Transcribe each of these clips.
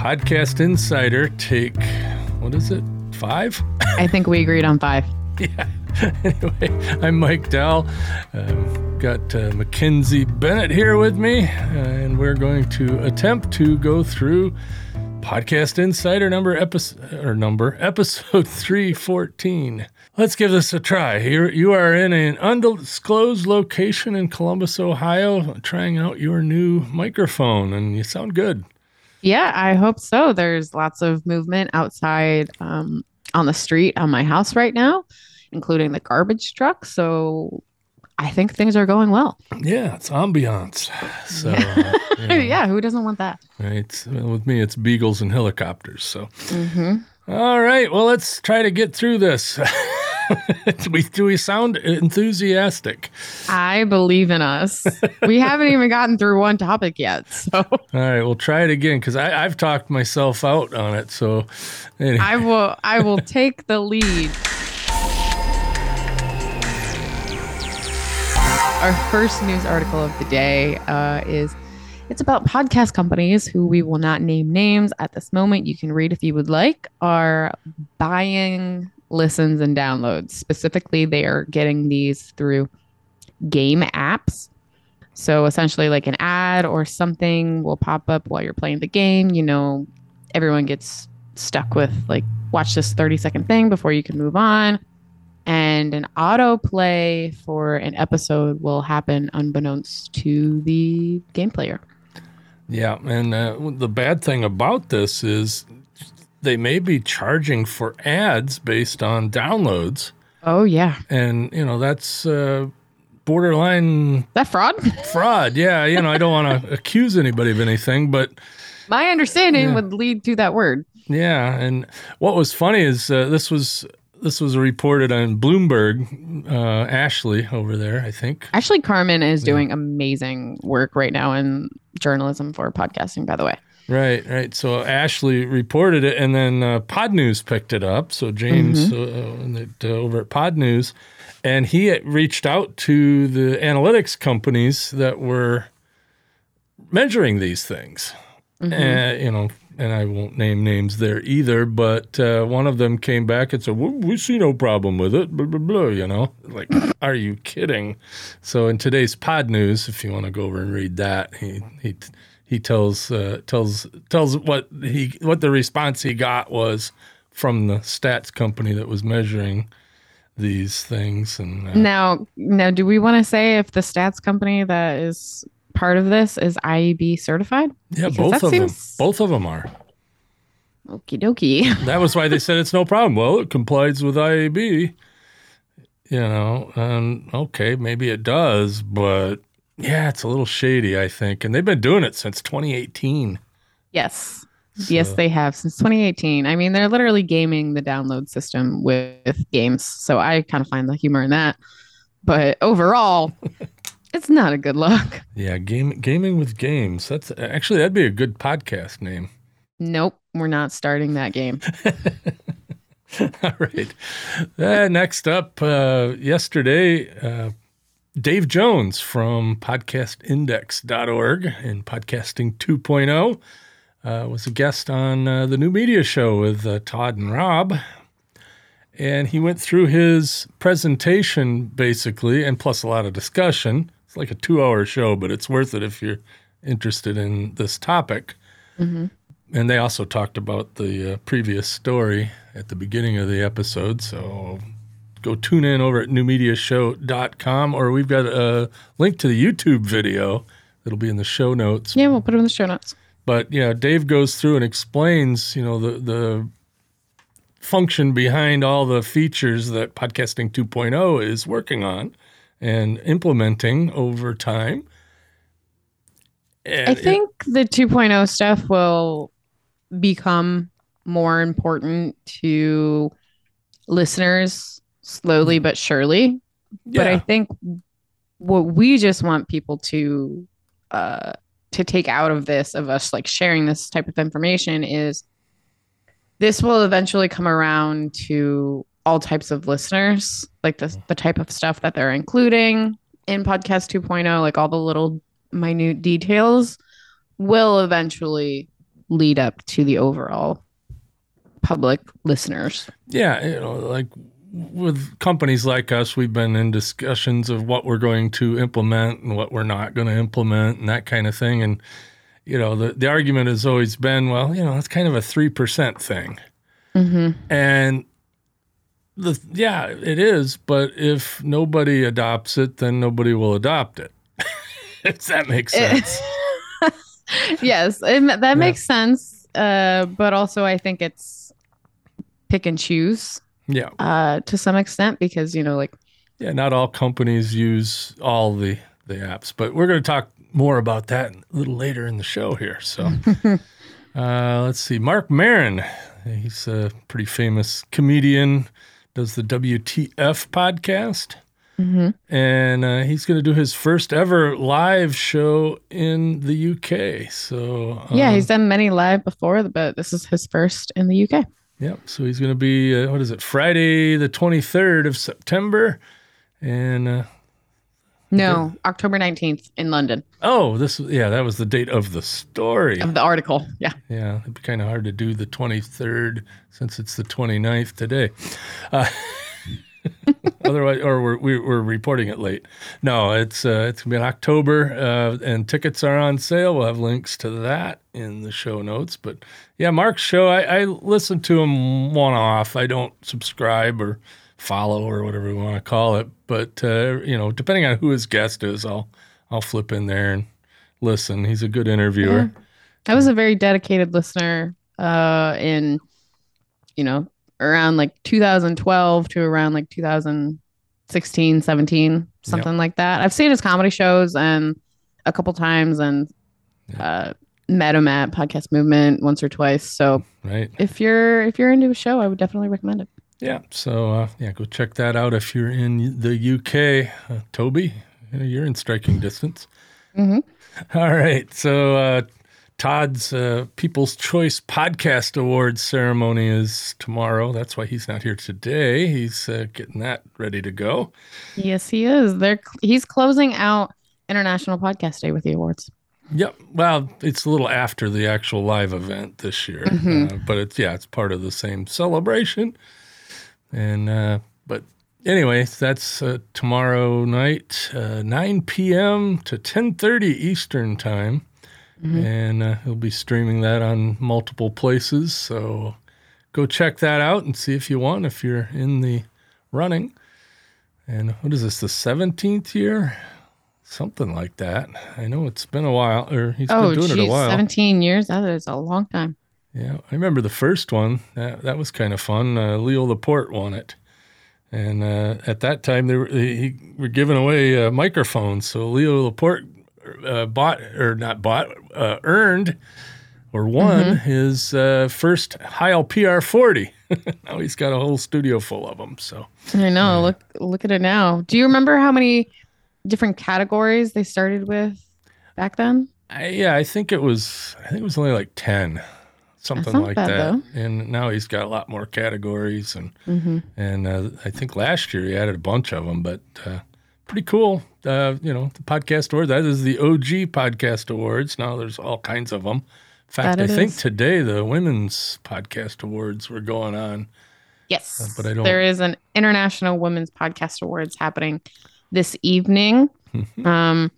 Podcast Insider take, what is it, five? I think we agreed on five. yeah. Anyway, I'm Mike Dell. Um, got uh, Mackenzie Bennett here with me, uh, and we're going to attempt to go through Podcast Insider number episode or number episode 314. Let's give this a try. You're, you are in an undisclosed location in Columbus, Ohio, trying out your new microphone, and you sound good. Yeah, I hope so. There's lots of movement outside um, on the street on my house right now, including the garbage truck. So I think things are going well. Yeah, it's ambiance. So, yeah, uh, yeah who doesn't want that? Right. With me, it's beagles and helicopters. So, mm-hmm. All right. Well, let's try to get through this. do, we, do we sound enthusiastic? I believe in us. we haven't even gotten through one topic yet. So, all right, we'll try it again because I've talked myself out on it. So, anyway. I will. I will take the lead. Our first news article of the day uh, is it's about podcast companies who we will not name names at this moment. You can read if you would like, are buying listens and downloads. Specifically, they are getting these through game apps. So essentially, like an ad or something will pop up while you're playing the game. You know, everyone gets stuck with like, watch this 30 second thing before you can move on. And an autoplay for an episode will happen unbeknownst to the game player. Yeah. And uh, the bad thing about this is they may be charging for ads based on downloads. Oh yeah. And you know, that's uh borderline that fraud? fraud. Yeah, you know, I don't want to accuse anybody of anything, but my understanding yeah. would lead to that word. Yeah, and what was funny is uh, this was this was reported on Bloomberg. Uh, Ashley over there, I think. Ashley Carman is yeah. doing amazing work right now in journalism for podcasting. By the way. Right, right. So Ashley reported it, and then uh, Pod News picked it up. So James mm-hmm. uh, uh, over at Pod News, and he reached out to the analytics companies that were measuring these things. Mm-hmm. And you know, and I won't name names there either, but uh, one of them came back and said, well, "We see no problem with it." Blah blah blah. You know, like, are you kidding? So in today's Pod News, if you want to go over and read that, he he he tells uh, tells tells what he what the response he got was from the stats company that was measuring these things and uh, now now do we want to say if the stats company that is part of this is IAB certified? Yeah because both of seems... them both of them are. Okie dokie. That was why they said it's no problem. Well it complies with IAB you know and okay maybe it does but yeah, it's a little shady, I think. And they've been doing it since 2018. Yes. So. Yes, they have since 2018. I mean, they're literally gaming the download system with games. So I kind of find the humor in that. But overall, it's not a good look. Yeah, game gaming with games. That's actually that'd be a good podcast name. Nope, we're not starting that game. All right. Uh, next up, uh, yesterday, uh, Dave Jones from podcastindex.org and Podcasting 2.0 uh, was a guest on uh, the new media show with uh, Todd and Rob. And he went through his presentation basically, and plus a lot of discussion. It's like a two hour show, but it's worth it if you're interested in this topic. Mm-hmm. And they also talked about the uh, previous story at the beginning of the episode. So go tune in over at newmediashow.com or we've got a link to the YouTube video that'll be in the show notes. Yeah, we'll put it in the show notes. But yeah, Dave goes through and explains, you know, the the function behind all the features that podcasting 2.0 is working on and implementing over time. And I think it, the 2.0 stuff will become more important to listeners slowly but surely. Yeah. But I think what we just want people to uh to take out of this of us like sharing this type of information is this will eventually come around to all types of listeners like the the type of stuff that they're including in podcast 2.0 like all the little minute details will eventually lead up to the overall public listeners. Yeah, you know, like with companies like us, we've been in discussions of what we're going to implement and what we're not going to implement and that kind of thing. And, you know, the, the argument has always been, well, you know, it's kind of a 3% thing. Mm-hmm. And the, yeah, it is. But if nobody adopts it, then nobody will adopt it. if that makes sense. yes, it, that yeah. makes sense. Uh, but also, I think it's pick and choose yeah. Uh, to some extent, because you know, like. Yeah, not all companies use all the the apps, but we're going to talk more about that a little later in the show here. So, uh, let's see. Marc Maron, he's a pretty famous comedian, does the WTF podcast. Mm-hmm. And uh, he's going to do his first ever live show in the UK. So um, yeah, he's done many live before, but this is his first in the UK. Yep. So he's going to be uh, what is it? Friday the twenty third of September, and uh, no, October nineteenth in London. Oh, this yeah, that was the date of the story of the article. Yeah. Yeah, it'd be kind of hard to do the twenty third since it's the 29th today. Uh, Otherwise, or we're, we're reporting it late. No, it's uh, it's gonna be in October, uh, and tickets are on sale. We'll have links to that in the show notes. But yeah, Mark's show, I, I listen to him one off. I don't subscribe or follow or whatever we want to call it. But uh, you know, depending on who his guest is, I'll I'll flip in there and listen. He's a good interviewer. Yeah. I was a very dedicated listener uh, in, you know, around like 2012 to around like 2016, 17, something yep. like that. I've seen his comedy shows and a couple times and uh, met him at Podcast Movement once or twice. So right. if you're if you're into a show, I would definitely recommend it. Yeah. So uh, yeah, go check that out if you're in the UK. Uh, Toby, you're in striking distance. Mm-hmm. All right. So uh, Todd's uh, People's Choice Podcast Awards ceremony is tomorrow. That's why he's not here today. He's uh, getting that ready to go. Yes, he is. They're he's closing out International Podcast Day with the awards. Yep. Well, it's a little after the actual live event this year, mm-hmm. uh, but it's yeah, it's part of the same celebration. And uh, but anyway, that's uh, tomorrow night, uh, 9 p.m. to 10:30 Eastern time. Mm-hmm. And uh, he'll be streaming that on multiple places. So go check that out and see if you want, if you're in the running. And what is this, the 17th year? Something like that. I know it's been a while, or he's oh, been doing geez, it a while. 17 years? That is a long time. Yeah, I remember the first one. That, that was kind of fun. Uh, Leo Laporte won it. And uh, at that time, they were, he, were giving away uh, microphones. So Leo Laporte uh, bought or not bought, uh, earned or won mm-hmm. his uh, first Heil PR40. now he's got a whole studio full of them. So I know. look, look at it now. Do you remember how many different categories they started with back then? I, yeah, I think it was. I think it was only like ten, something like bad, that. Though. And now he's got a lot more categories, and mm-hmm. and uh, I think last year he added a bunch of them. But uh, pretty cool. Uh, you know, the podcast award. That is the OG podcast awards. Now there's all kinds of them. In fact, I think today the women's podcast awards were going on. Yes, uh, but I don't. There is an international women's podcast awards happening this evening. Mm-hmm. Um,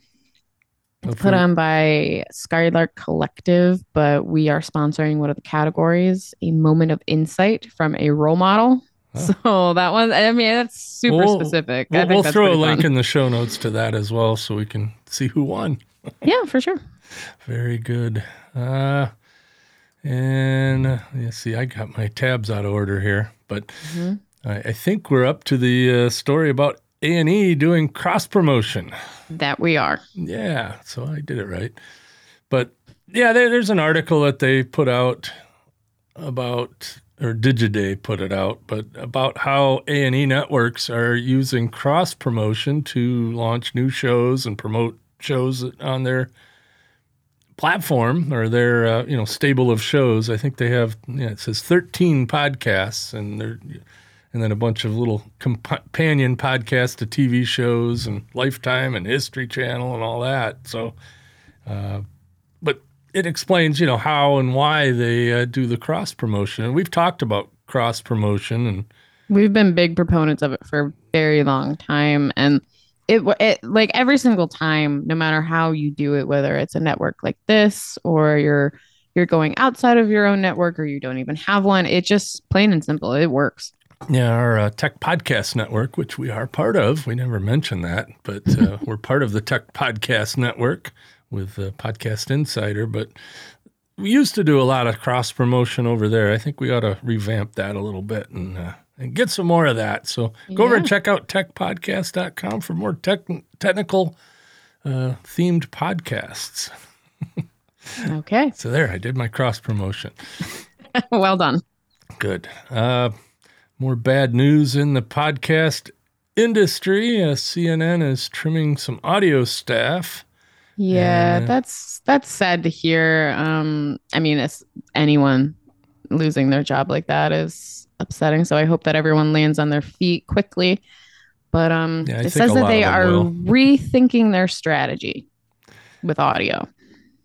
it's put on by Skylark Collective, but we are sponsoring one of the categories: a moment of insight from a role model. So that one, I mean, that's super we'll, specific. We'll, we'll throw a link fun. in the show notes to that as well, so we can see who won. yeah, for sure. Very good. Uh, and uh, let's see, I got my tabs out of order here, but mm-hmm. I, I, think we're up to the uh, story about A and E doing cross promotion. That we are. Yeah, so I did it right. But yeah, there, there's an article that they put out about or Digiday put it out, but about how A and E networks are using cross promotion to launch new shows and promote shows on their platform or their uh, you know stable of shows. I think they have it says 13 podcasts and they're and then a bunch of little companion podcasts to TV shows and Lifetime and History Channel and all that. So, uh, it explains, you know, how and why they uh, do the cross promotion. And we've talked about cross promotion and We've been big proponents of it for a very long time, and it, it like every single time, no matter how you do it, whether it's a network like this or you're you're going outside of your own network or you don't even have one, it just plain and simple, it works. Yeah, our uh, Tech Podcast Network, which we are part of, we never mentioned that, but uh, we're part of the Tech Podcast Network with uh, Podcast Insider. But we used to do a lot of cross promotion over there. I think we ought to revamp that a little bit and uh, and get some more of that. So go over and check out techpodcast.com for more tech, technical uh, themed podcasts. Okay. So there, I did my cross promotion. well done. Good. Uh, more bad news in the podcast industry. Uh, CNN is trimming some audio staff. Yeah, that's that's sad to hear. Um, I mean, it's anyone losing their job like that is upsetting. So I hope that everyone lands on their feet quickly. But um, Yeah, it says that they are will. rethinking their strategy with audio.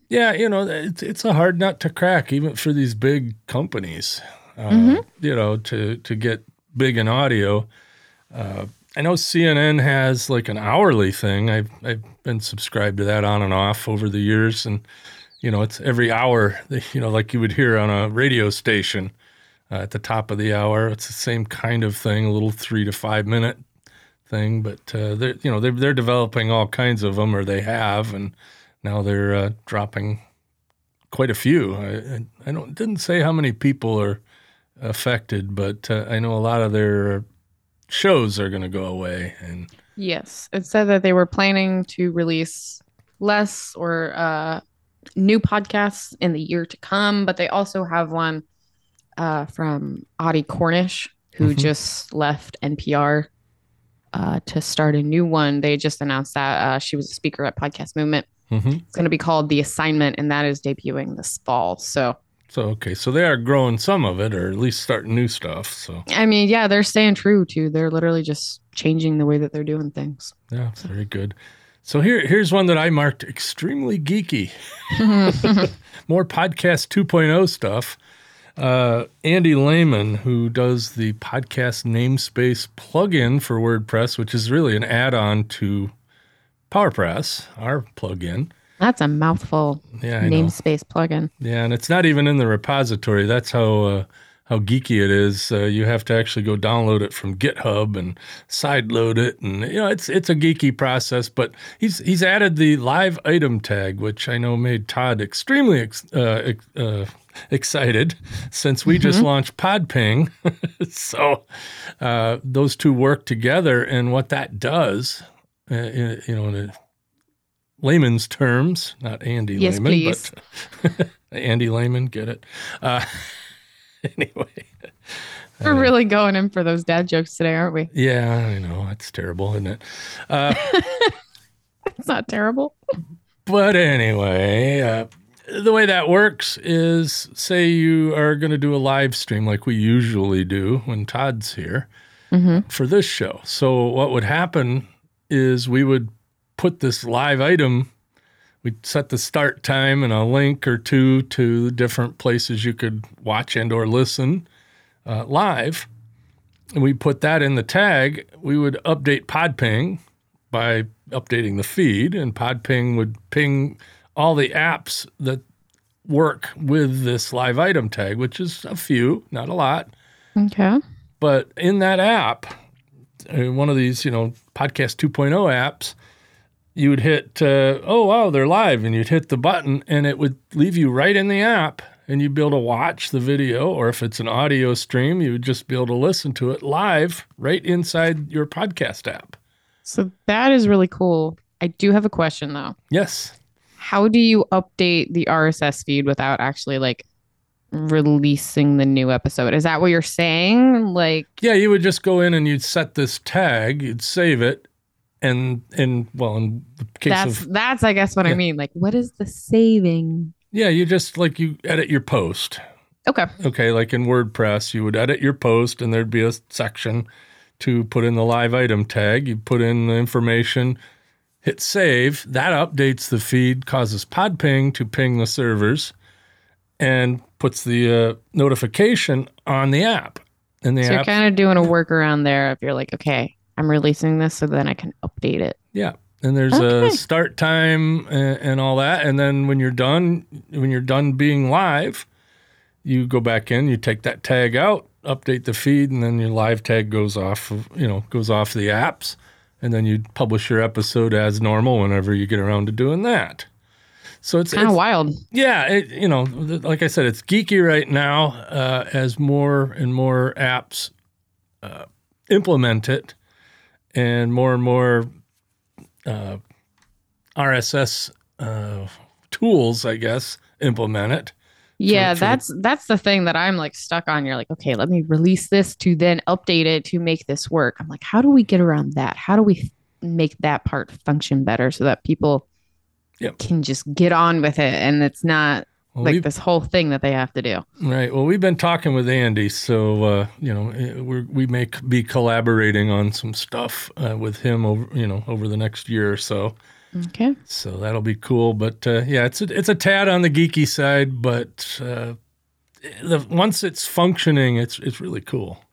Yeah, you know, it's, it's a hard nut to crack, even for these big companies. Uh, Mhm. You know, to to get big in audio. Uh, I know CNN has like an hourly thing. I've I've been subscribed to that on and off over the years, and you know, it's every hour. You know, like you would hear on a radio station uh, at the top of the hour. It's the same kind of thing, a little three to five minute thing. But uh, they're you know they're they're developing all kinds of them, or they have, and now they're uh, dropping quite a few. I, I, don't didn't say how many people are affected, but uh, I know a lot of their shows are going to go away. And Yes, it said that they were planning to release less or uh, new podcasts in the year to come, but they also have one uh, from Audie Cornish, who Mhm. just left NPR uh, to start a new one. They just announced that uh, she was a speaker at Podcast Movement. Mhm. It's going to be called The Assignment, and that is debuting this fall. So, so okay, so they are growing some of it, or at least starting new stuff. So I mean, yeah, they're staying true to. They're literally just changing the way that they're doing things. yeah, very good. So here here's one that I marked extremely geeky. More podcast 2.0 stuff. Uh, Andy Lehman, who does the podcast namespace plugin for WordPress, which is really an add-on to PowerPress, our plugin. That's a mouthful. Yeah, I know. namespace plugin. Yeah, and it's not even in the repository. That's how uh, how geeky it is. Uh, you have to actually go download it from GitHub and sideload it, and you know it's it's a geeky process. But he's he's added the live item tag, which I know made Todd extremely ex- uh, ex- uh, excited since we just launched PodPing. so uh, those two work together, and what that does, uh, you know, in a layman's terms, not Andy Yes, Lehman, please. but Andy Lehman, get it? Uh, anyway, We're really going in for those dad jokes today, aren't we? yeah, I know it's terrible, isn't it? Uh, It's not terrible. but anyway, uh, the way that works is say you are going to do a live stream like we usually do when Todd's here Mm-hmm. for this show. So what would happen is we would put this live item we'd set the start time and a link or two to different places you could watch and or listen uh, live. And we put that in the tag. We would update podping by updating the feed and podping would ping all the apps that work with this live item tag which is a few not a lot. Okay. but in that app, uh, one of these, you know, podcast 2.0 apps, you would hit, uh, oh, wow, they're live. And you'd hit the button and it would leave you right in the app and you'd be able to watch the video. Or if it's an audio stream, you would just be able to listen to it live right inside your podcast app. So that is really cool. I do have a question though. Yes. How do you update the RSS feed without actually like releasing the new episode? Is that what you're saying? Like, Yeah, you would just go in and you'd set this tag, you'd save it. And, and well, in the case that's of, that's I guess what I mean. Like, what is the saving? yeah, you just like you edit your post. Okay. Okay, like in WordPress, you would edit your post and there'd be a section to put in the live item tag. You put in the information, hit save. That updates the feed, causes Podping to ping the servers, and puts the uh, notification on the app. And the So you're kind of doing a workaround there if you're like, okay, I'm releasing this so then I can update it. yeah. And there's Okay. a start time and, and all that. And then when you're done, when you're done being live, you go back in, you take that tag out, update the feed, and then your live tag goes off. Of, you know, goes off the apps, and then you publish your episode as normal whenever you get around to doing that. So it's, Kind of wild. yeah, it, you know, like I said, it's geeky right now uh, as more and more apps uh, implement it, and more and more uh, RSS uh, tools, I guess, implement it. Yeah, that's that's the thing that I'm like stuck on. You're like, okay, let me release this to then update it to make this work. I'm like, how do we get around that? How do we make that part function better so that people Yep. can just get on with it and it's not Well, like this whole thing that they have to do. Right. Well, we've been talking with Andy, so uh, you know eh, we're, we may be collaborating on some stuff uh, with him over you know over the next year or so. Okay. So that'll be cool. But uh, yeah, it's a, it's a tad on the geeky side, but uh, the, once it's functioning, it's it's really cool.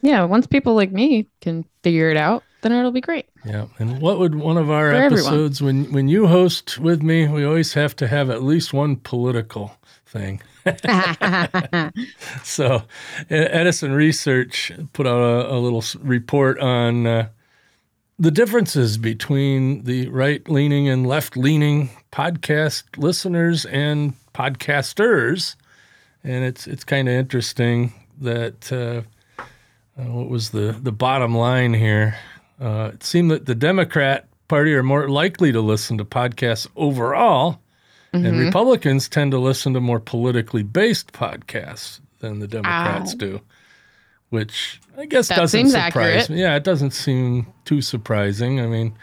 Yeah, once people like me can figure it out, then it'll be great. Yeah. And what would one of our For everyone. episodes when when you host with me, we always have to have at least one political thing. So, Edison Research put out a, a little report on uh, the differences between the right leaning and left leaning podcast listeners and podcasters. And it's it's kind of interesting that uh, uh, what was the, the bottom line here? Uh, it seemed that the Democrat Party are more likely to listen to podcasts overall, and Republicans tend to listen to more politically based podcasts than the Democrats Ow. do, which I guess That doesn't surprise accurate. me. Yeah, it doesn't seem too surprising. I mean,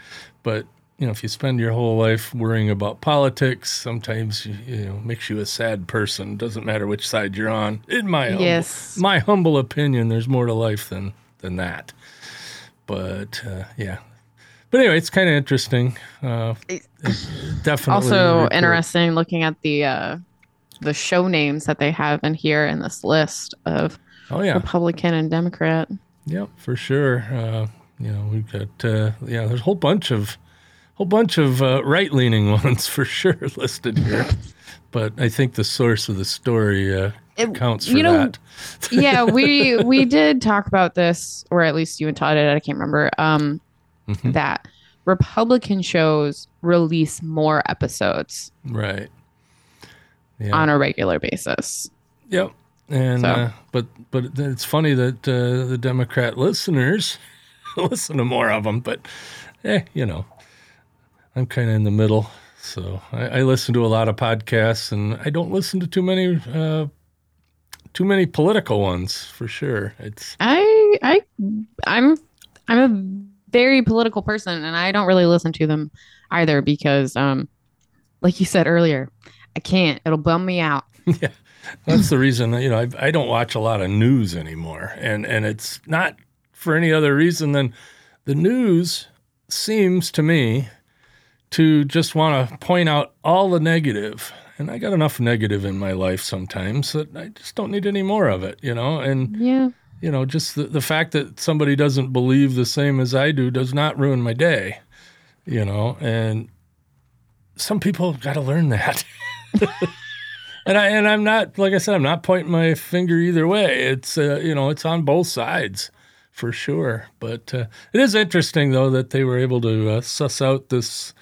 but you know, if you spend your whole life worrying about politics, sometimes you, know makes you a sad person. Doesn't matter which side you're on. In my humble- Yes. my humble opinion, there's more to life than than that. But uh, yeah. But anyway, it's kind of interesting. Uh, it's definitely also interesting looking at the uh the show names that they have in here in this list of Oh yeah, Republican and Democrat. Yep, for sure. Uh, you know, we've got uh, yeah, there's a whole bunch of whole bunch of uh, right-leaning ones for sure listed here. But I think the source of the story uh, It- counts for you know, that. yeah, we we did talk about this, or at least you and Todd did. I can't remember. Um, Mhm. that Republican shows release more episodes Right. Yeah. on a regular basis. Yep. And So- uh, but but it's funny that uh, the Democrat listeners listen to more of them. But eh, you know, I'm kind of in the middle. So I, I listen to a lot of podcasts, and I don't listen to too many uh, too many political ones for sure. It's I I I'm I'm a very political person, and I don't really listen to them either because, um, like you said earlier, I can't. It'll bum me out. yeah, that's the reason. You know, I, I don't watch a lot of news anymore, and and it's not for any other reason than the news seems to me to just want to point out all the negative, and I got enough negative in my life sometimes that I just don't need any more of it. You know, and Yeah. you know, just the, the fact that somebody doesn't believe the same as I do does not ruin my day. You know, and some people got to learn that. and I and I'm not like I said, I'm not pointing my finger either way. It's uh, you know, it's on both sides for sure. But uh, it is interesting though that they were able to uh, suss out this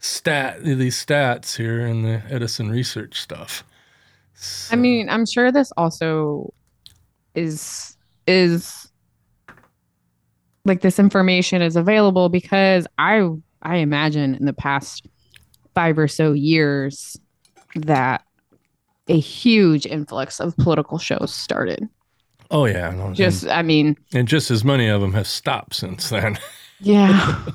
stat, these stats here in the Edison research stuff. I mean, I'm sure this also is is like this information is available because I I imagine in the past five or so years that a huge influx of political shows started. Oh yeah, no, and- Just I mean, and just as many of them have stopped since then. yeah.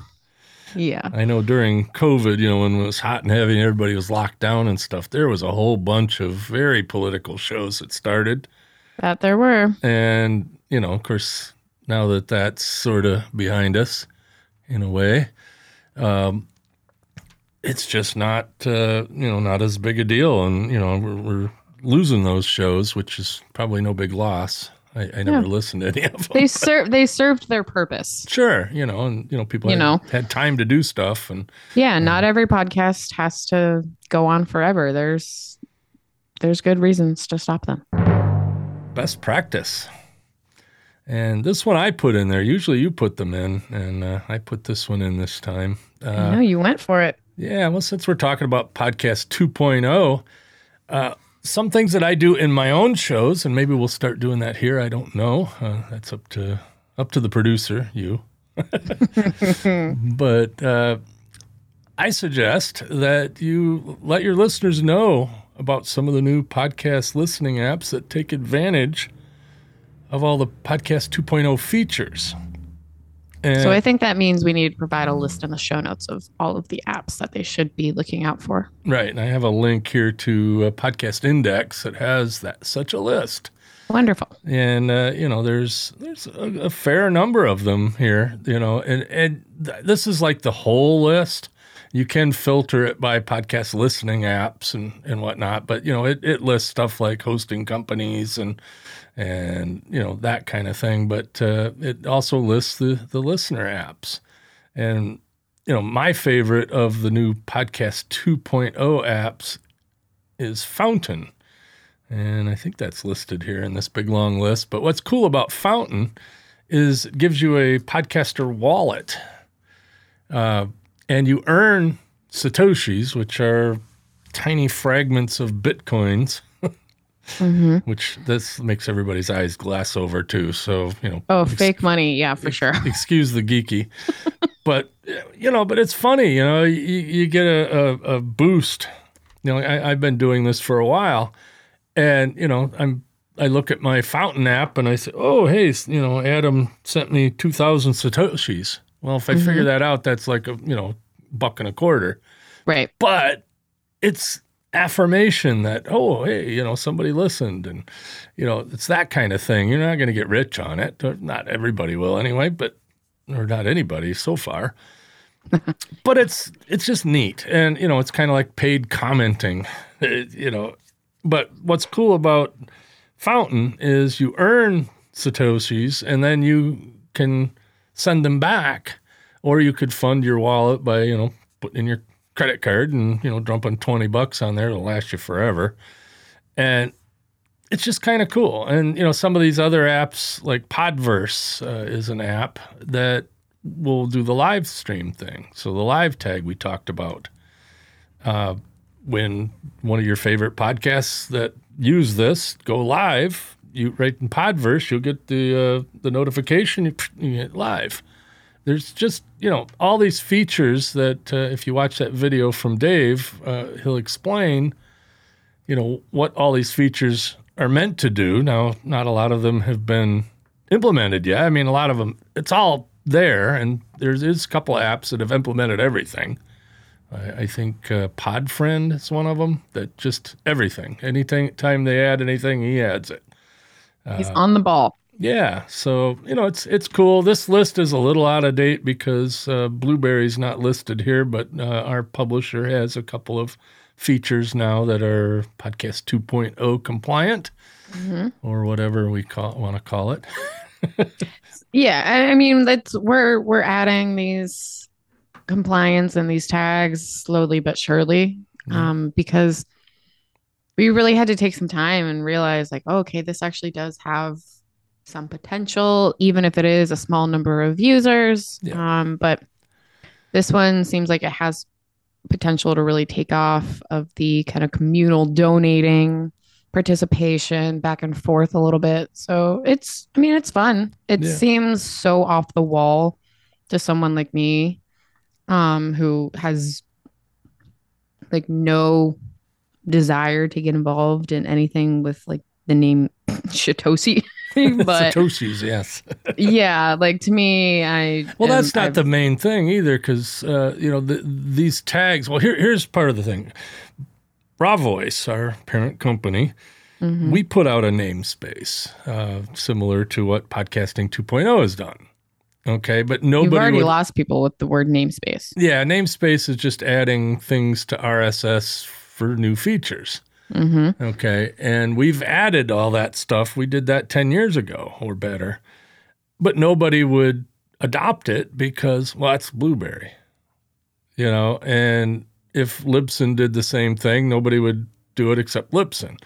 yeah. I know during COVID, you know, when it was hot and heavy and everybody was locked down and stuff, there was a whole bunch of very political shows that started. That there were. And, you know, of course, now that that's sort of behind us in a way, um, it's just not uh, you know not as big a deal, and you know we're, we're losing those shows, which is probably no big loss. I, I never Yeah. listened to any of them. They serve they served their purpose. Sure, you know, and you know, people You had, know. had time to do stuff, and Yeah, not every podcast has to go on forever. There's there's good reasons to stop them. best practice. And this one I put in there. Usually you put them in, and uh, I put this one in this time. I Uh, know you went for it. yeah, well, since we're talking about podcast 2.0, uh, some things that I do in my own shows, and maybe we'll start doing that here. I don't know. Uh, that's up to up to the producer, you. but uh, I suggest that you let your listeners know about some of the new podcast listening apps that take advantage of all the podcast 2.0 features. And So I think that means we need to provide a list in the show notes of all of the apps that they should be looking out for. right, and I have a link here to a podcast index that has that such a list. Wonderful. and uh, you know there's there's a, a fair number of them here you know and and th- this is like the whole list you can filter it by podcast listening apps and and whatnot but you know it, it lists stuff like hosting companies and and you know that kind of thing but uh, it also lists the the listener apps and you know my favorite of the new podcast 2.0 apps is fountain and I think that's listed here in this big long list. But what's cool about Fountain is it gives you a podcaster wallet. Uh, and you earn Satoshis, which are tiny fragments of Bitcoins, mm-hmm. which this makes everybody's eyes glass over too. So, you know, Oh, ex- fake money. Yeah, for sure. excuse the geeky. but, you know, but it's funny, you know, you, you get a, a, a boost. You know, I, I've been doing this for a while and you know i'm i look at my fountain app and i say oh hey you know adam sent me 2000 satoshis well if i figure mm-hmm. that out that's like a you know buck and a quarter. Right. but it's affirmation that oh hey you know somebody listened and you know it's that kind of thing. You're not going to get rich on it. Not everybody will anyway but or not anybody so far. But it's it's just neat. And you know it's kind of like paid commenting It- you know. But what's cool about fountain is you earn satoshis and then you can send them back or you could fund your wallet by you know putting in your credit card and you know dumping 20 bucks on there it'll last you forever. And it's just kind of cool. And you know some of these other apps like podverse uh, is an app that will do the live stream thing. So the live tag we talked about uh, when one of your favorite podcasts that use this go live you right in podverse you'll get the uh, the notification you, you live there's just you know all these features that uh, if you watch that video from Dave, uh, he'll explain, you know, what all these features are meant to do. Now, not a lot of them have been implemented yet. I mean, a lot of them, it's all there, and there's a couple apps that have implemented everything. I, I think uh, Podfriend is one of them that just everything. Anything time they add anything, he adds it. He's on the ball. Yeah, so you know it's it's cool. This list is a little out of date because uh, Blubrry's not listed here, but uh, our publisher has a couple of features now that are podcast 2.0 compliant, or whatever we call want to call it. Yeah, I mean that's we're we're adding these compliance and these tags slowly but surely, Yeah. um, because we really had to take some time and realize like, oh, okay, this actually does have some potential, even if it is a small number of users. Yeah. Um, but this one seems like it has potential to really take off of the kind of communal donating participation back and forth a little bit. So it's, I mean, it's fun. It Yeah. seems so off the wall to someone like me, um, who has like no desire to get involved in anything with like the name Shitosi. but Satoshi's, yes. yeah, like to me, I Well, am- that's not I've- the main thing either, because uh, you know the, these tags. Well, here, here's part of the thing. RawVoice, our parent company, Mhm. we put out a namespace uh, similar to what Podcasting 2.0 has done. Okay, but You've nobody already would, lost people with the word namespace. Yeah, namespace is just adding things to RSS for new features. Mm-hmm. Okay. And we've added all that stuff. We did that 10 years ago or better. But nobody would adopt it because, well, it's Blubrry. You know, and if Libsyn did the same thing, nobody would do it except Libsyn.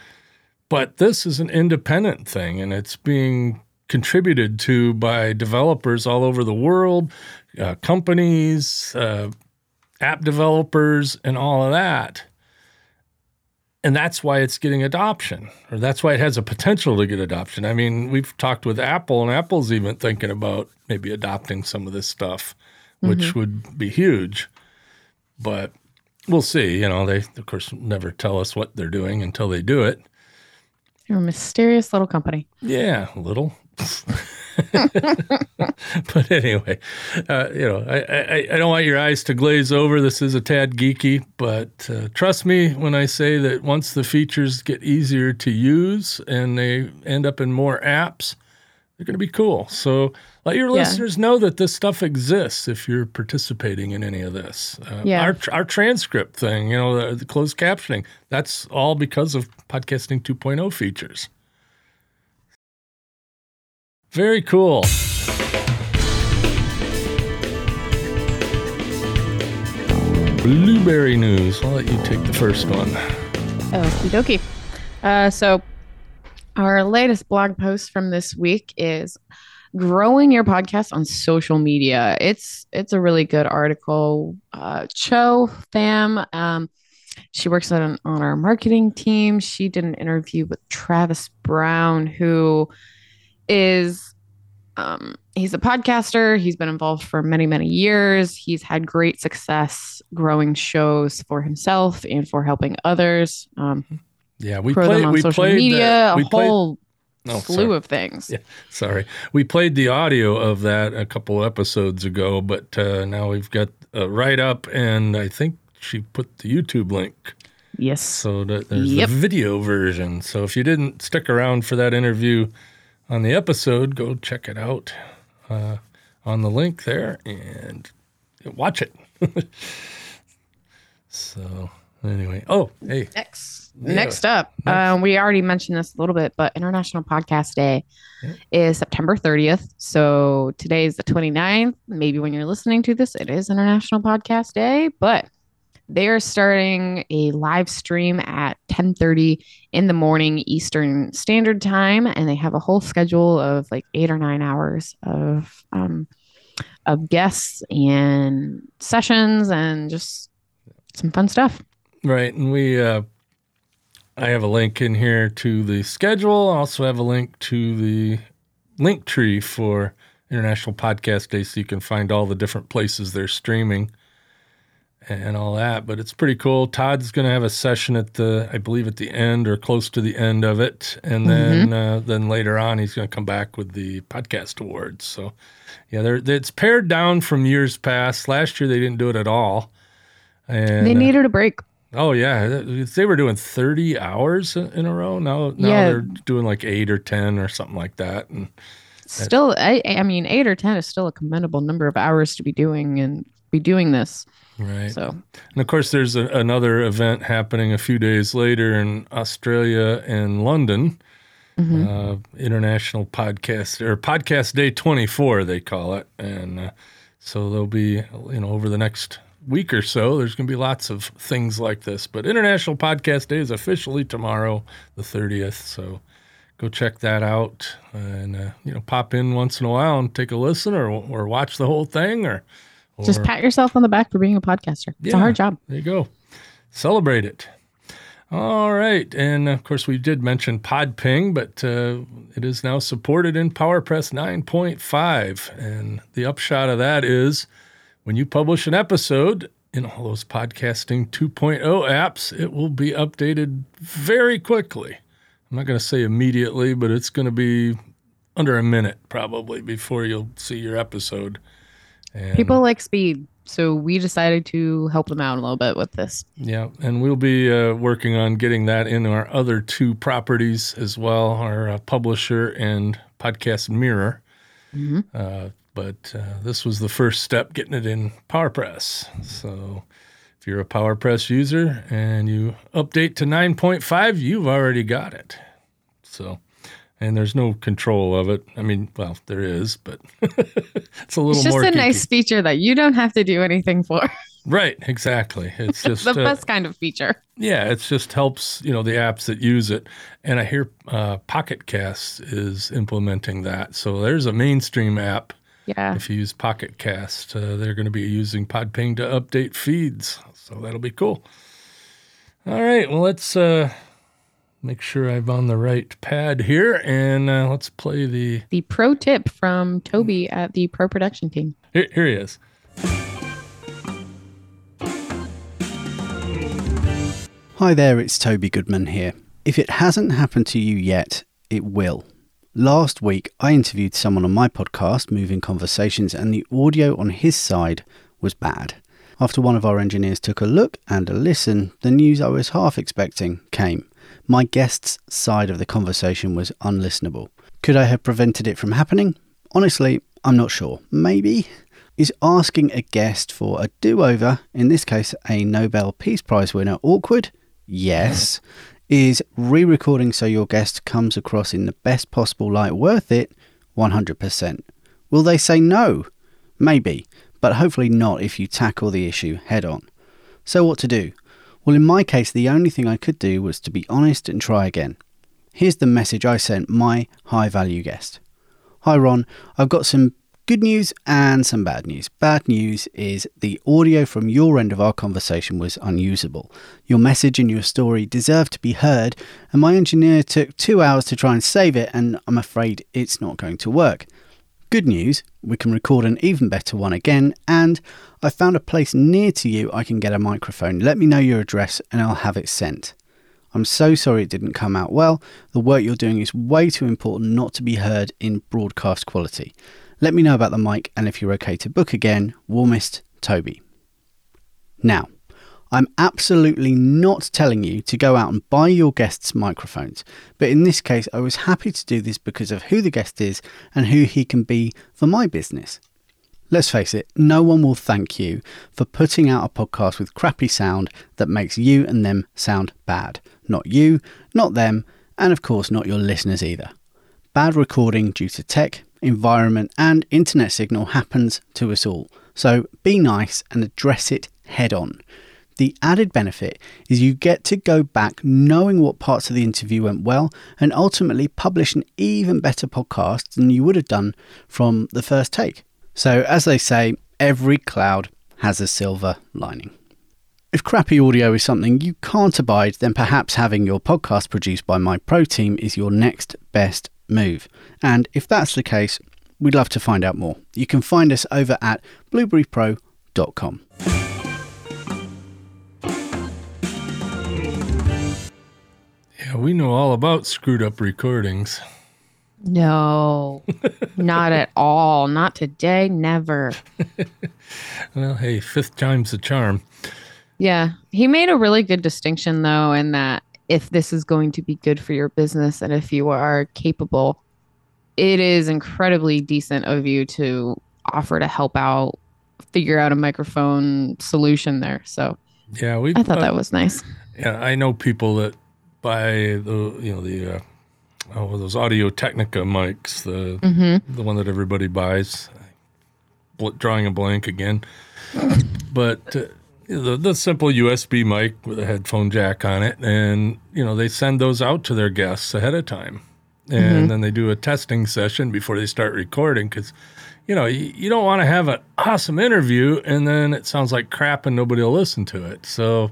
But this is an independent thing and it's being contributed to by developers all over the world, uh, companies, uh, app developers, and all of that. And that's why it's getting adoption, or that's why it has a potential to get adoption. I mean, we've talked with Apple, and Apple's even thinking about maybe adopting some of this stuff, which mm-hmm. would be huge. But we'll see. You know, they, of course, never tell us what they're doing until they do it. You're a mysterious little company. Yeah, a little. but anyway, uh, you know, I, I, I don't want your eyes to glaze over. This is a tad geeky, but uh, trust me when I say that once the features get easier to use and they end up in more apps, they're going to be cool. So let your Yeah. listeners know that this stuff exists if you're participating in any of this. Uh, Yeah. Our, our transcript thing, you know, the, the closed captioning, that's all because of podcasting 2.0 features. Very cool. Blubrry news. I'll let you take the first one. Okie dokie. Uh, so, our latest blog post from this week is growing your podcast on social media. It's it's a really good article. Uh, Cho Pham, um, she works on on our marketing team. She did an interview with Travis Brown, who is um, he's a podcaster. He's been involved for many, many years. He's had great success growing shows for himself and for helping others. Um, Yeah, we played. on We social played. media, the, a played. whole Oh, slew sorry. of things. Yeah. Sorry, we played the audio of that a couple episodes ago, but uh, now we've got a write up, and I think she put the YouTube link Yes. so that there's Yep. the video version. So if you didn't stick around for that interview on the episode, go check it out uh, on the link there and watch it. so anyway, oh hey, Next, Yeah. next up, um, we already mentioned this a little bit, but International Podcast Day Yeah. is September 30th. So today is the 29th. Maybe when you're listening to this, it is International Podcast Day, but they are starting a live stream at 10:30 in the morning Eastern Standard Time, and they have a whole schedule of like eight or nine hours of um, of guests and sessions and just some fun stuff. Right, and we uh, I have a link in here to the schedule. I also have a link to the link tree for International Podcast Day, so you can find all the different places they're streaming and all that. But it's pretty cool. Todd's going to have a session at the, I believe, at the end or close to the end of it, and then uh, then later on he's going to come back with the podcast awards. So yeah, they're, it's pared down from years past. Last year they didn't do it at all. And They uh, needed a break. Oh yeah, they were doing thirty hours in a row. Now, now Yeah. they're doing like eight or ten or something like that. And Still, I, I mean, eight or ten is still a commendable number of hours to be doing and be doing this. right, So and of course, there's a, another event happening a few days later in Australia and London. mhm. Uh, International Podcast or Podcast Day 24, they call it, and uh, so there'll be you know over the next week or so, there's going to be lots of things like this. But International Podcast Day is officially tomorrow, the 30th. So go check that out and uh, you know pop in once in a while and take a listen or or watch the whole thing or, or just pat yourself on the back for being a podcaster. It's Yeah. a hard job. there you go. Celebrate it. All right. And of course, we did mention Podping, but uh, it is now supported in PowerPress 9.5. And the upshot of that is when you publish an episode in all those podcasting 2.0 apps, it will be updated very quickly. I'm not going to say immediately, but it's going to be under a minute probably before you'll see your episode. And People like speed, so we decided to help them out a little bit with this. Yeah, and we'll be uh, working on getting that in our other two properties as well, our uh, publisher and podcast mirror, Mhm. uh, but uh, this was the first step getting it in PowerPress. So if you're a PowerPress user and you update to 9.5, you've already got it. So, and there's no control of it. I mean, well, there is, but it's a little more. It's just a geeky. nice feature that you don't have to do anything for. Right, exactly. It's just the uh, best kind of feature. Yeah, it just helps you know the apps that use it, and I hear uh, Pocket Cast is implementing that. So there's a mainstream app. Yeah. If you use Pocket Cast, uh, they're going to be using Podping to update feeds. So that'll be cool. All right, well let's uh, make sure I'm on the right pad here, and uh, let's play the. The pro tip from Toby at the Pro Production team. Here, here he is. Hi there, it's Toby Goodman here. If it hasn't happened to you yet, it will. Last week, I interviewed someone on my podcast, Moving Conversations, and the audio on his side was bad. After one of our engineers took a look and a listen, the news I was half expecting came. My guest's side of the conversation was unlistenable. Could I have prevented it from happening? Honestly, I'm not sure. Maybe? Is asking a guest for a do over, in this case a Nobel Peace Prize winner, awkward? Yes. Is re recording so your guest comes across in the best possible light worth it? 100%. Will they say no? Maybe, but hopefully not if you tackle the issue head on. So, what to do? Well, in my case, the only thing I could do was to be honest and try again. Here's the message I sent my high value guest Hi, Ron. I've got some good news and some bad news. Bad news is the audio from your end of our conversation was unusable. Your message and your story deserve to be heard, and my engineer took two hours to try and save it, and I'm afraid it's not going to work. Good news, we can record an even better one again, and I found a place near to you I can get a microphone. Let me know your address and I'll have it sent. I'm so sorry it didn't come out well. The work you're doing is way too important not to be heard in broadcast quality. Let me know about the mic and if you're okay to book again. Warmest, Toby. Now, I'm absolutely not telling you to go out and buy your guests microphones, but in this case, I was happy to do this because of who the guest is and who he can be for my business. Let's face it, no one will thank you for putting out a podcast with crappy sound that makes you and them sound bad. Not you, not them, and of course, not your listeners either. Bad recording due to tech, environment, and internet signal happens to us all. So be nice and address it head on. The added benefit is you get to go back knowing what parts of the interview went well and ultimately publish an even better podcast than you would have done from the first take. So, as they say, every cloud has a silver lining. If crappy audio is something you can't abide, then perhaps having your podcast produced by my pro team is your next best move. And if that's the case, we'd love to find out more. You can find us over at blubrrypro.com. Yeah, we know all about screwed up recordings. No, not at all. Not today. Never. Well, hey, fifth time's the charm. Yeah. He made a really good distinction, though, in that if this is going to be good for your business and if you are capable, it is incredibly decent of you to offer to help out, figure out a microphone solution there. So Yeah, we. I thought that was nice. Yeah, I know people that buy the you know the uh, oh those Audio Technica mics, the Mm-hmm. the one that everybody buys. Drawing a blank again, but uh, the the simple USB mic with a headphone jack on it, and you know they send those out to their guests ahead of time, and then they do a testing session before they start recording because. You know, you, you don't want to have an awesome interview and then it sounds like crap and nobody will listen to it. So,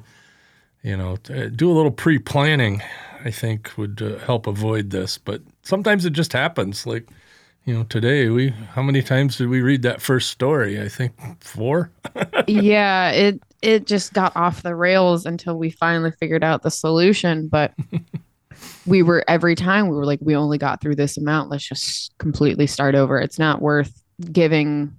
you know, do a little pre planning, I think would uh, help avoid this. But sometimes it just happens. Like, you know, today we, how many times did we read that first story? I think four. yeah, it it just got off the rails until we finally figured out the solution. But we were every time we were like, we only got through this amount. Let's just completely start over. It's not worth giving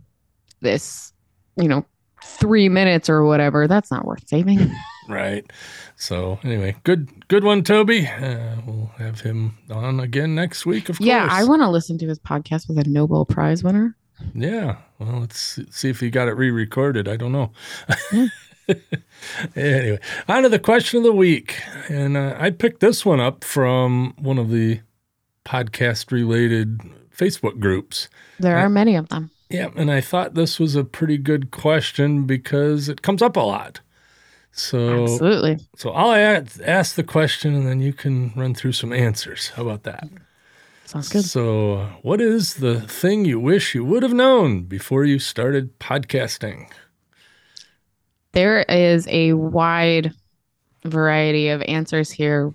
this, you know, three minutes or whatever. That's not worth saving. Right. So anyway, good, good one, Toby. Uh, we'll have him on again next week, of yeah, course. I want to listen to his podcast with a Nobel Prize winner. Yeah. Well, let's see if he got it re-recorded. I don't know. anyway, on to the question of the week, and uh, I picked this one up from one of the podcast-related Facebook groups. There are many of them. Yeah, and I thought this was a pretty good question because it comes up a lot. So, Absolutely. so I'll a- ask the question, and then you can run through some answers. How about that? Sounds good. So, what is the thing you wish you would have known before you started podcasting? There is a wide variety of answers here.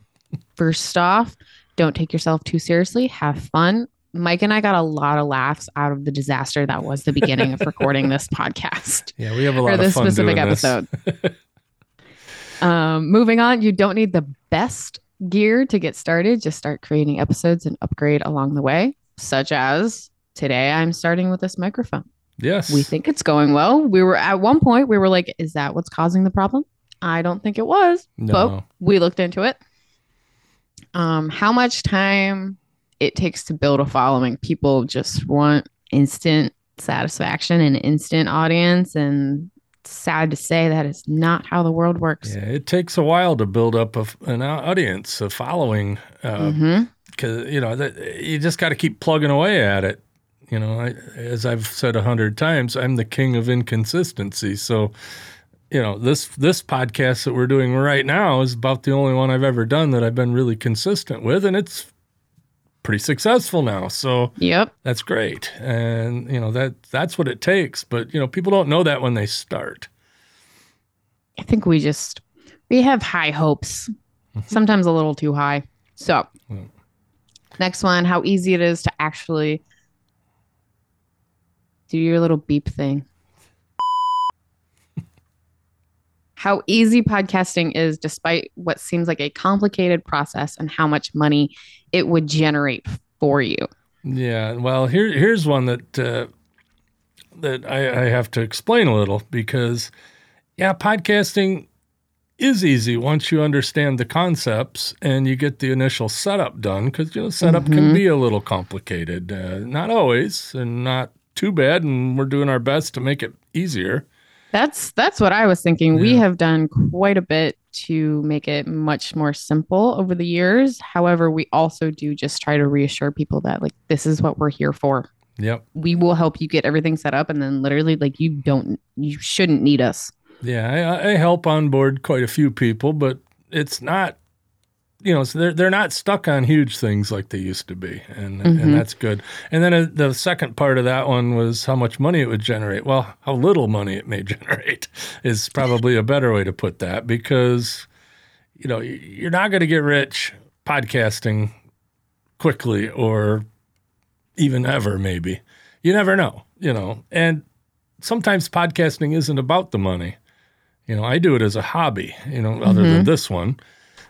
First off, don't take yourself too seriously. Have fun. Mike and I got a lot of laughs out of the disaster that was the beginning of recording this podcast Yeah, we have a lot or of this fun specific doing this. um, moving on, you don't need the best gear to get started. Just start creating episodes and upgrade along the way, such as today I'm starting with this microphone. Yes, We think it's going well. We were at one point, we were like, is that what's causing the problem? I don't think it was, no. but we looked into it. Um, how much time it takes to build a following? People just want instant satisfaction and instant audience. And sad to say that is not how the world works. Yeah, it takes a while to build up a an audience, a following, because Mhm. you know that you just got to keep plugging away at it. You know, I, as I've said a hundred times, I'm the king of inconsistency. So, you know, this this podcast that we're doing right now is about the only one I've ever done that I've been really consistent with, and it's pretty successful now. So Yep. that's great, and you know that that's what it takes. But you know, people don't know that when they start. I think we just we have high hopes, sometimes a little too high. So, Mm. next one, how easy it is to actually do your little beep thing. How easy podcasting is despite what seems like a complicated process and how much money it would generate for you. Yeah, well, here here's one that uh, that I, I have to explain a little because, yeah, podcasting is easy once you understand the concepts and you get the initial setup done. Because you know, setup can Mhm. be a little complicated, uh, not always, and not too bad. And we're doing our best to make it easier. That's that's what I was thinking. We have done quite a bit to make it much more simple over the years. However, we also do just try to reassure people that like this is what we're here for. Yep. We will help you get everything set up and then literally like you don't you shouldn't need us. Yeah, I, I help on board quite a few people, but it's not, you know, so they're they're not stuck on huge things like they used to be, and Mhm. and that's good. And then uh, the second part of that one was how much money it would generate. Well, how little money it may generate is probably a better way to put that because, you know, you're not going to get rich podcasting quickly or even ever. Maybe you never know, you know, and sometimes podcasting isn't about the money. You know, I do it as a hobby, you know, other than this one.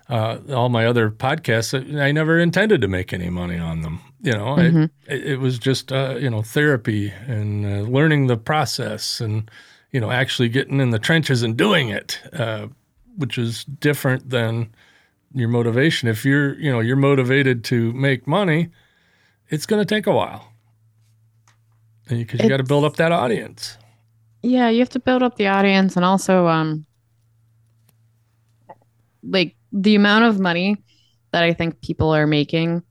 Uh, all my other podcasts, I I never intended to make any money on them. You know, I- Mhm. it, was just, uh, you know, therapy and uh, learning the process and, you know, actually getting in the trenches and doing it, uh, which is different than your motivation. If you're, you know, you're motivated to make money, it's going to take a while. Because you got to build up that audience. Yeah, you have to build up the audience and also um like the amount of money that I think people are making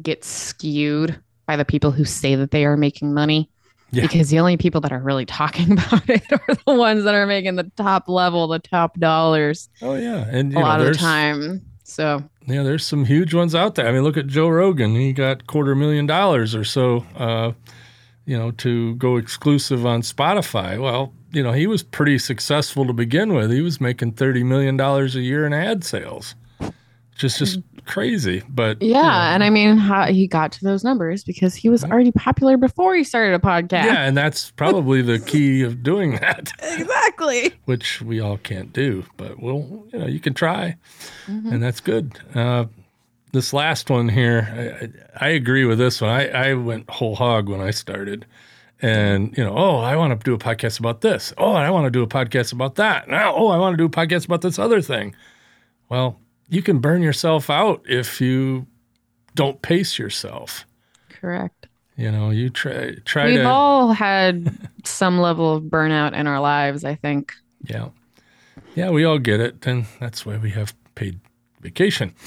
gets skewed by the people who say that they are making money. Yeah. Because the only people that are really talking about it are the ones that are making the top level, the top dollars Oh yeah, and you a know, lot of the time. So yeah, there's some huge ones out there. I mean, look at Joe Rogan; he got quarter million dollars or so, uh, you know, to go exclusive on Spotify. Well, you know, he was pretty successful to begin with. He was making thirty million dollars a year in ad sales, which is just crazy. But you yeah, know, and I mean, how he got to those numbers because he was already popular before he started a podcast. yeah, and that's probably the key of doing that, exactly. which we all can't do. But we'll, you know, you can try. Mhm. and that's good. Uh, this last one here, I, I agree with this one. I, I went whole hog when I started, and you know, oh, I want to do a podcast about this. Oh, I want to do a podcast about that. Now, oh, I want to do a podcast about this other thing. Well, you can burn yourself out if you don't pace yourself. Correct. You know, you try try We've to all had some level of burnout in our lives, I think. yeah, yeah. We all get it, and that's why we have paid vacation.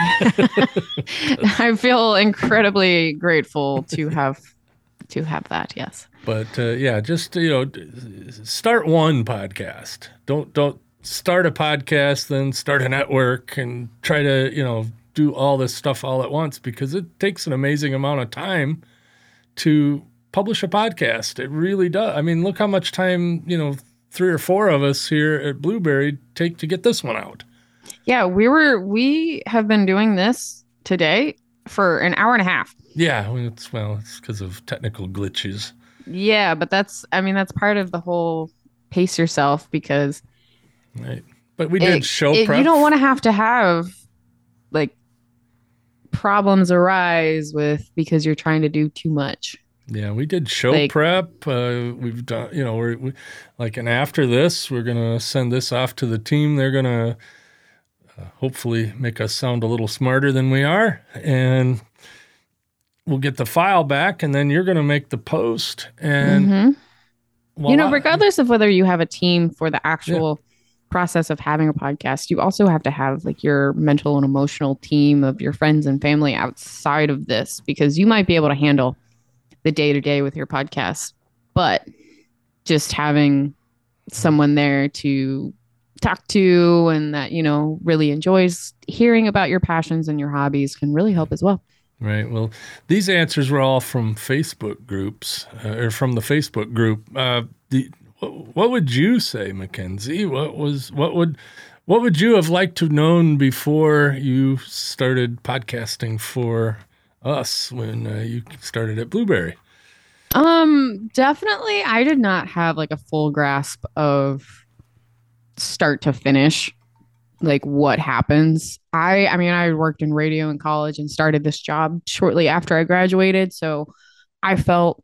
I feel incredibly grateful to have to have that. Yes. But uh, yeah, just you know, start one podcast. Don't don't start a podcast, then start a network, and try to you know do all this stuff all at once because it takes an amazing amount of time to publish a podcast. It really does. I mean, look how much time you know three or four of us here at Blubrry take to get this one out. Yeah, we were we have been doing this today for an hour and a half. Yeah, well, it's well, it's because of technical glitches. Yeah, but that's I mean that's part of the whole pace yourself because Right. But we did it- show it- prep. you don't want to have to have like problems arise with because you're trying to do too much. Yeah, we did show Like- prep. Uh, we've done, you know, we're we, like, and after this, we're gonna send this off to the team. They're gonna uh, hopefully make us sound a little smarter than we are, and we'll get the file back, and then you're gonna make the post. And Mhm. you know, regardless of whether you have a team for the actual process of having a podcast, you also have to have like your mental and emotional team of your friends and family outside of this because you might be able to handle the day to day with your podcast, but just having someone there to talk to and that you know really enjoys hearing about your passions and your hobbies can really help as well. Right. Well, these answers were all from Facebook groups uh, or from the Facebook group. Uh, the, what, would you say, Mackenzie? What was what would what would you have liked to have known before you started podcasting for us when uh, you started at Blubrry? Um, definitely I did not have like a full grasp of start to finish like what happens. I I mean I worked in radio in college and started this job shortly after I graduated, so I felt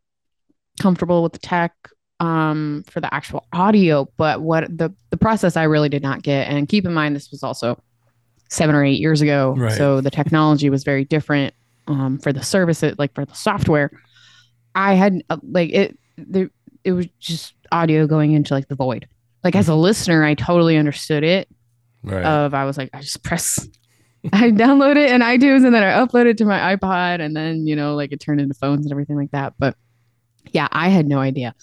comfortable with the tech um for the actual audio, but what the the process I really did not get and keep in mind this was also 7 or 8 years ago, Right. so the technology was very different um for the services like for the software. I had uh, like it there it was just audio going into like the void. Like as a listener, I totally understood it Right. of I was like, I just press, I download it in iTunes and then I upload it to my iPod and then you know like it turned into phones and everything like that. But yeah, I had no idea.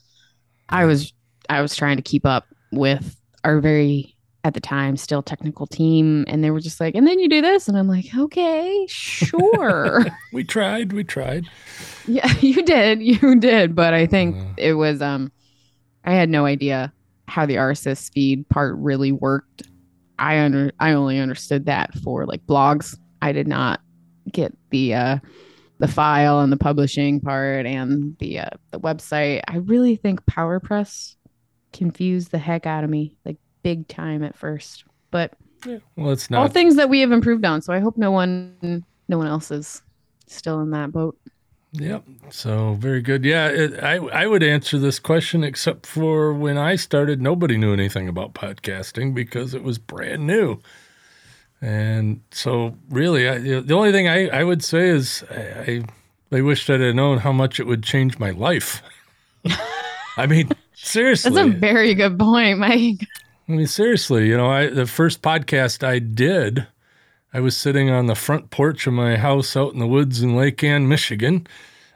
I was I was trying to keep up with our very at the time still technical team and they were just like and then you do this and I'm like okay sure we tried. We tried. yeah you did you did but I think Uh, it was um I had no idea how the RSS feed part really worked. I under I only understood that for like blogs. I did not get the uh the file and the publishing part and the uh, the website. I really think PowerPress confused the heck out of me like big time at first. But yeah. well, it's not all things that we have improved on, so I hope no one no one else is still in that boat. Yep. So very good. Yeah, it, I I would answer this question except for when I started, nobody knew anything about podcasting because it was brand new. And so, really, I, the only thing I, I would say is I, I I wished I'd have known how much it would change my life. I mean, seriously. That's a very good point, Mike. I mean, seriously, you know, I the first podcast I did, I was sitting on the front porch of my house out in the woods in Lake Ann, Michigan,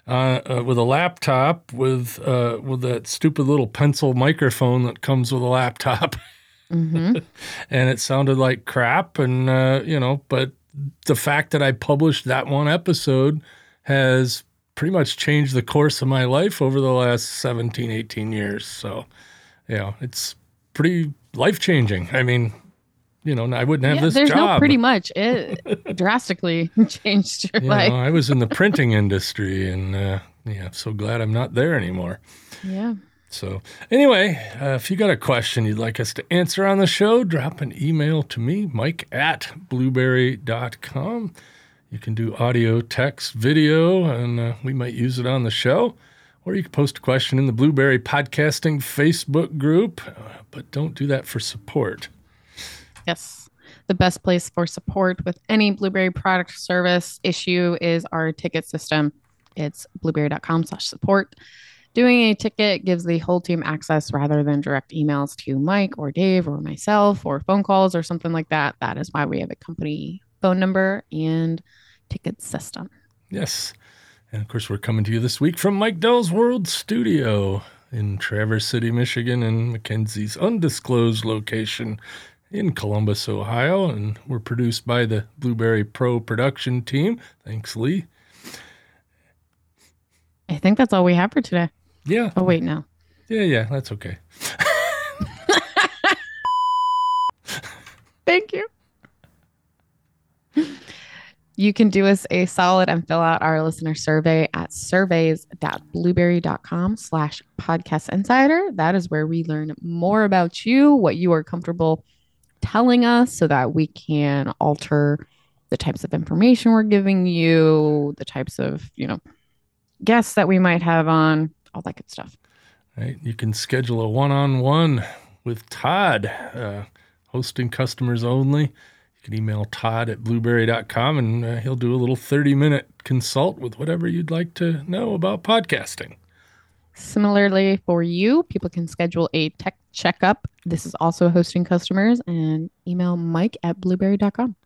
uh, uh, with a laptop with uh, with that stupid little pencil microphone that comes with a laptop, hmm and it sounded like crap. And uh, you know, but the fact that I published that one episode has pretty much changed the course of my life over the last 17, 18 years. So, you know, it's pretty life changing. I mean, you know, I wouldn't have Yeah, this there's job. no pretty much. It drastically changed your You life. know, I was in the printing industry, and uh, yeah, I'm so glad I'm not there anymore. Yeah. So, anyway, uh, if you got a question you'd like us to answer on the show, drop an email to me, mike at blubrry.com. You can do audio, text, video, and uh, we might use it on the show. Or you can post a question in the Blubrry Podcasting Facebook group, uh, but don't do that for support. Yes. The best place for support with any Blubrry product service issue is our ticket system. It's blubrry.com slash support. Doing a ticket gives the whole team access rather than direct emails to Mike or Dave or myself or phone calls or something like that. That is why we have a company phone number and ticket system. Yes. And of course, we're coming to you this week from Mike Dell's World Studio in Traverse City, Michigan, and Mackenzie's undisclosed location in Columbus, Ohio. And we're produced by the Blubrry Pro production team. Thanks, Lee. I think that's all we have for today. Yeah. Oh, wait, no. Yeah, yeah, that's okay. Thank you. You can do us a solid and fill out our listener survey at surveys.blubrry.com slash podcast insider. That is where we learn more about you, what you are comfortable telling us so that we can alter the types of information we're giving you, the types of, you know, guests that we might have on, all that good stuff. Right. You can schedule a one on one with Todd, uh, hosting customers only. You can email Todd at blubrry.com and uh, he'll do a little 30 minute consult with whatever you'd like to know about podcasting. Similarly, for you, people can schedule a tech checkup. This is also hosting customers and email mike at blubrry.com.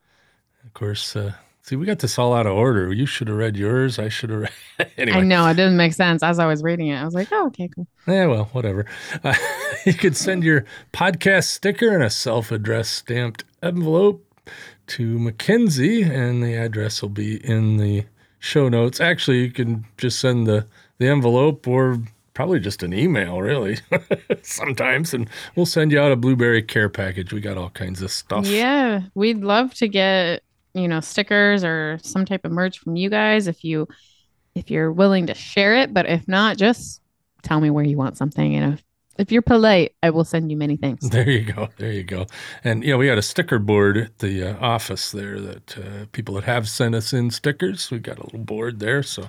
Of course, uh, see, we got this all out of order. You should have read yours. I should have read. anyway. I know it didn't make sense as I was reading it. I was like, oh, okay, cool. Yeah, well, whatever. Uh, you could send your podcast sticker in a self addressed stamped envelope to Mackenzie, and the address will be in the show notes. Actually, you can just send the, the envelope or probably just an email, really, sometimes, and we'll send you out a Blubrry care package. We got all kinds of stuff. Yeah, we'd love to get you know stickers or some type of merch from you guys if you if you're willing to share it. But if not, just tell me where you want something, and if if you're polite, I will send you many things. There you go. There you go. And, yeah, we got a sticker board at the uh, office there that uh, people that have sent us in stickers, we got a little board there. So,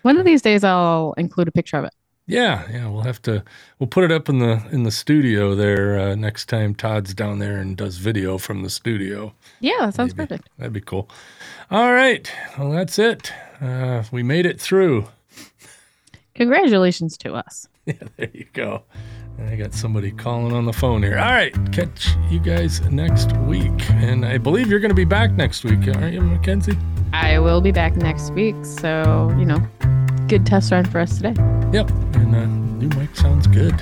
One of these days, I'll include a picture of it. Yeah, yeah, we'll have to, we'll put it up in the, in the studio there uh, next time Todd's down there and does video from the studio. Yeah, that sounds Maybe. perfect. That'd be cool. All right. Well, that's it. Uh, we made it through. Congratulations to us. Yeah, there you go. I got somebody calling on the phone here. All right, catch you guys next week. And I believe you're going to be back next week, aren't you, Mackenzie? I will be back next week. So, you know, good test run for us today. Yep. And uh, new mic sounds good.